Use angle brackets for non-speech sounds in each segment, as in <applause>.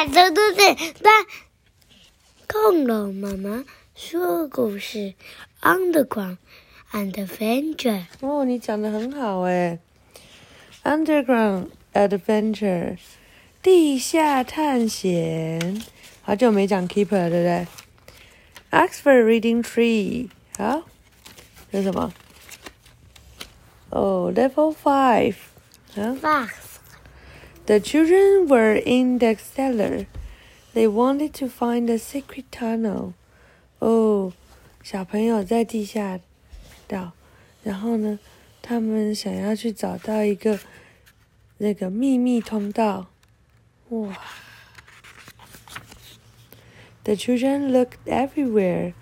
本书都是帮恐龙妈妈说故事，Underground and Adventure。哦，你讲的很好诶 Underground Adventure，地下探险。好久没讲 Keeper 了，对不对？Oxford Reading Tree，好，这是什么？哦、l e v e l Five，啊。Fox。The children were in the cellar. They wanted to find a secret tunnel. 哦，小朋友在地下道，然后呢，他们想要去找到一个那个秘密通道。哇！The children looked everywhere.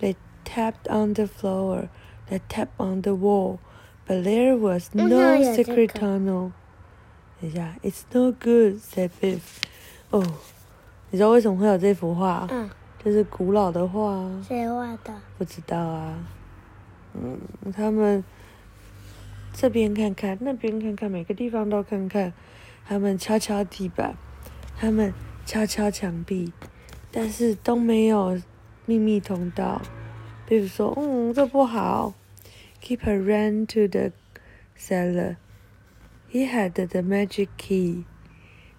They tapped on the floor. They tapped on the wall, but there was 嗯 no 那有这 secret 个 tunnel. 等一下，It's no good," said Biff. 哦，你知道为什么会有这幅画？嗯，这是古老的画啊，谁画的？不知道啊。嗯，他们这边看看，那边看看，每个地方都看看。他们敲敲地板，他们敲敲墙壁，但是都没有秘密通道。比如说，嗯，这不好。Keeper ran to the cellar. He had the magic key.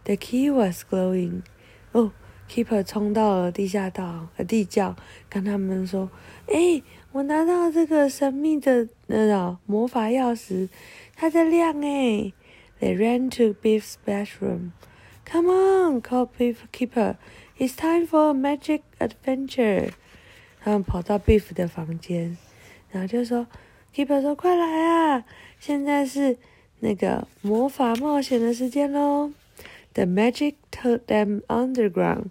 The key was glowing. 哦，Keeper 冲到了地下道，呃，地窖，跟他们说：“哎，我拿到这个神秘的那个魔法钥匙，它在亮哎。” They ran to Biff's bedroom. Come on, called Biff Keeper. It's time for a magic adventure. 他们跑到 Biff 的房间，然后就说：“Keeper 说，快来啊！现在是那个魔法冒险的时间喽。” The magic took them underground.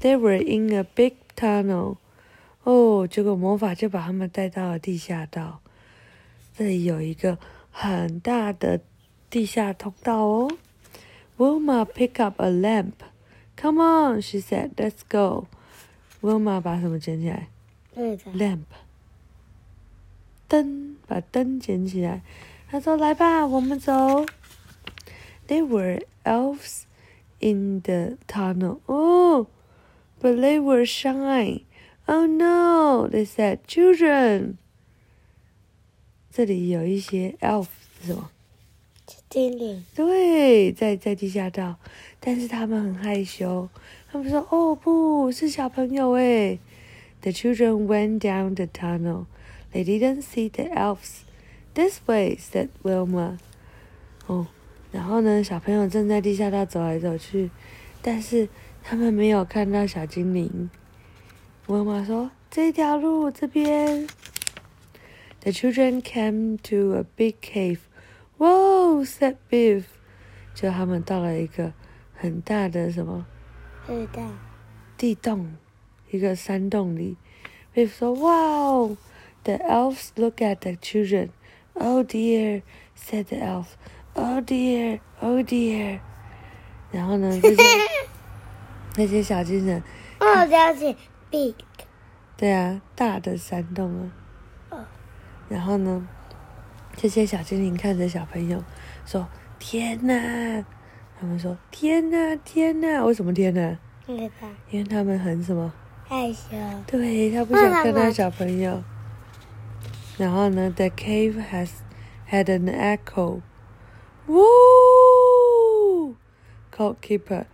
They were in a big tunnel. 哦，结果魔法就把他们带到了地下道。这里有一个很大的地下通道哦。Wilma picked up a lamp. Come on, she said. Let's go. Wilma 把什么捡起来对的。？Lamp. 灯，把灯捡起来。他说：“来吧，我们走。” There were elves in the tunnel. Oh, but they were shy. Oh no, they said, children. 这里有一些 elf 是什么？精灵。对，在在地下道，但是他们很害羞。他们说：“哦，不是小朋友诶。” The children went down the tunnel. They didn't see the elves. This way, said Wilma. 哦，然后呢，小朋友正在地下道走来走去，但是他们没有看到小精灵。Wilma 说：“这条路这边。” The children came to a big cave. Whoa, said Biff. 就他们到了一个很大的什么很大。地洞，一个山洞里。Biff 说：“Wow!” The elves look at the children. Oh dear, said the elf. Oh dear, oh dear. 然后呢，<laughs> 这些那些小精灵，我想起 big。对啊，大的山洞啊。哦然后呢，这些小精灵看着小朋友说：“天哪！”他们说：“天哪，天哪！”为什么天哪？因为他们很什么？害羞。对他不想看到小朋友。然后呢，the cave has had an echo. Woo! Called keeper.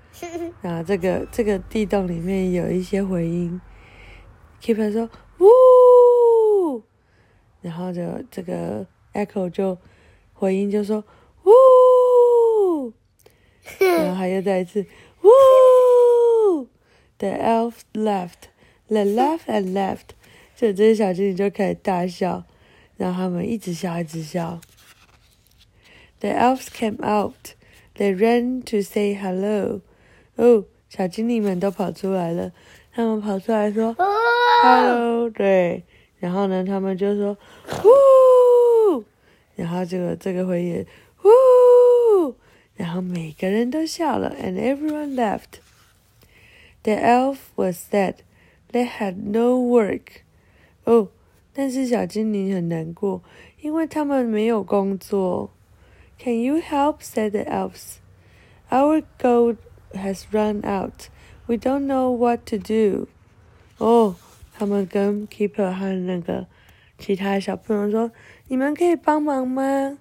然后这个这个地洞里面有一些回音。Keeper 说：“呜！”然后就这个 echo 就回音就说：“呜！”然后还又再一次“呜 ”，The elf laughed, they laughed and laughed，就这些小精灵就开始大笑，然后他们一直笑一直笑。The elves came out, they ran to say hello. 哦，小精灵们都跑出来了，他们跑出来说哦。 “hello”，对，然后呢，他们就说“呜”，然后这个这个回应“呜”，然后每个人都笑了，and everyone laughed. The elf was sad. They had no work. 哦， 但是小精灵很难过，因为他们没有工作。Can you help? said the elves. Our gold has run out. We don't know what to do. 哦，他们跟 Keeper 和那个其他小朋友说：“你们可以帮忙吗？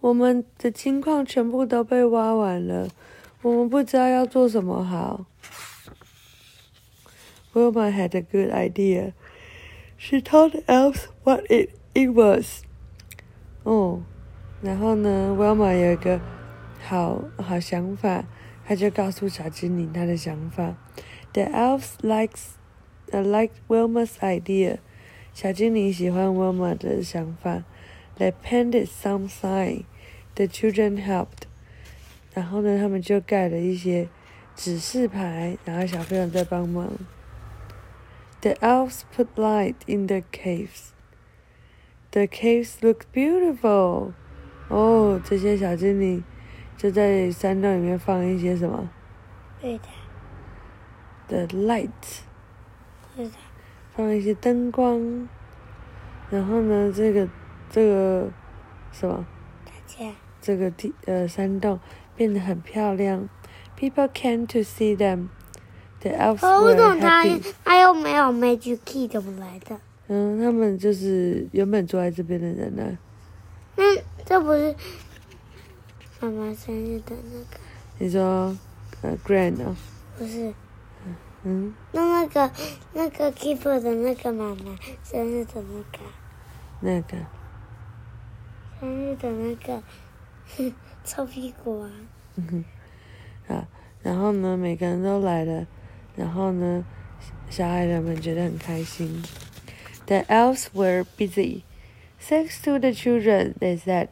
我们的金矿全部都被挖完了，我们不知道要做什么好。” Wilma had a good idea. She told the elves what it it was. 哦，然后呢，Wilma 有一个好好想法，他就告诉小精灵他的想法。The elves likes, uh, like Wilma's idea. 小精灵喜欢 Wilma 的想法。They painted some sign. The children helped. 然后呢，他们就盖了一些指示牌，然后小朋友在帮忙。The elves put light in the caves. The caves looked beautiful. 哦，这些小精灵就在山洞里面放一些什么对的，的 light，是的，放一些灯光。然后呢，这个这个什么大家这个地呃山洞变得很漂亮。People came to see them. Were 什么他.他又没有 magic key 怎么来的？嗯，他们就是原本住在这边的人呢、那这不是妈妈生日的那个？你说呃，Grand 哦，不是，嗯，那那个那个 keeper 的那个妈妈生日的那个那个生日的那个 <laughs> 臭屁股啊！啊，然后呢，每个人都来了，然后呢，小矮人们觉得很开心。The elves were busy. Thanks to the children, they said.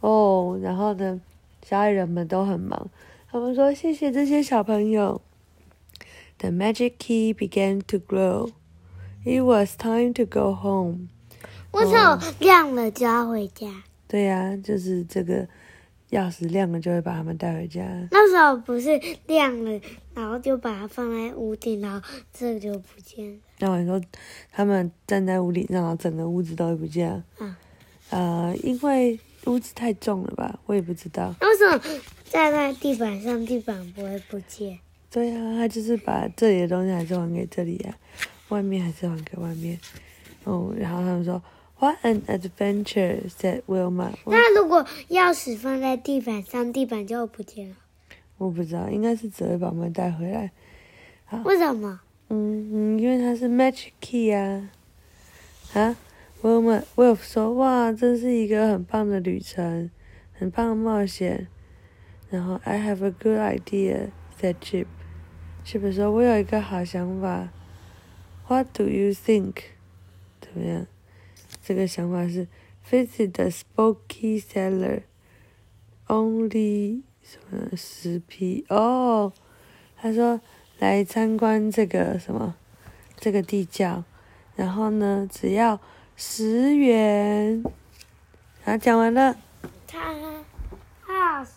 哦，然后呢，小矮人们都很忙，他们说谢谢这些小朋友。The magic key began to glow. It was time to go home. 为什么亮了就要回家？对呀、就是这个钥匙亮了就会把他们带回家。那时候不是亮了，然后就把它放在屋顶，然后这个就不见了。那我说，他们站在屋顶上，然后整个屋子都会不见了。啊。呃，因为屋子太重了吧，我也不知道。那为什么站在地板上，地板不会不见？对啊，他就是把这里的东西还是还给这里啊，外面还是还给外面。哦，然后他们说，What an adventure! said Wilma。那如果钥匙放在地板上，地板就不见了。我不知道，应该是只会把我们带回来。为什么？嗯嗯，因为它是 magic key 啊。啊，Wilma Wolf 说，哇，这是一个很棒的旅程，很棒的冒险。然后 I have a good idea, said Chip. Chip 说，我有一个好想法。What do you think? 怎么样？这个想法是 visit the spooky cellar. 什么十批哦？他说来参观这个什么这个地窖，然后呢，只要十元。然后讲完了。他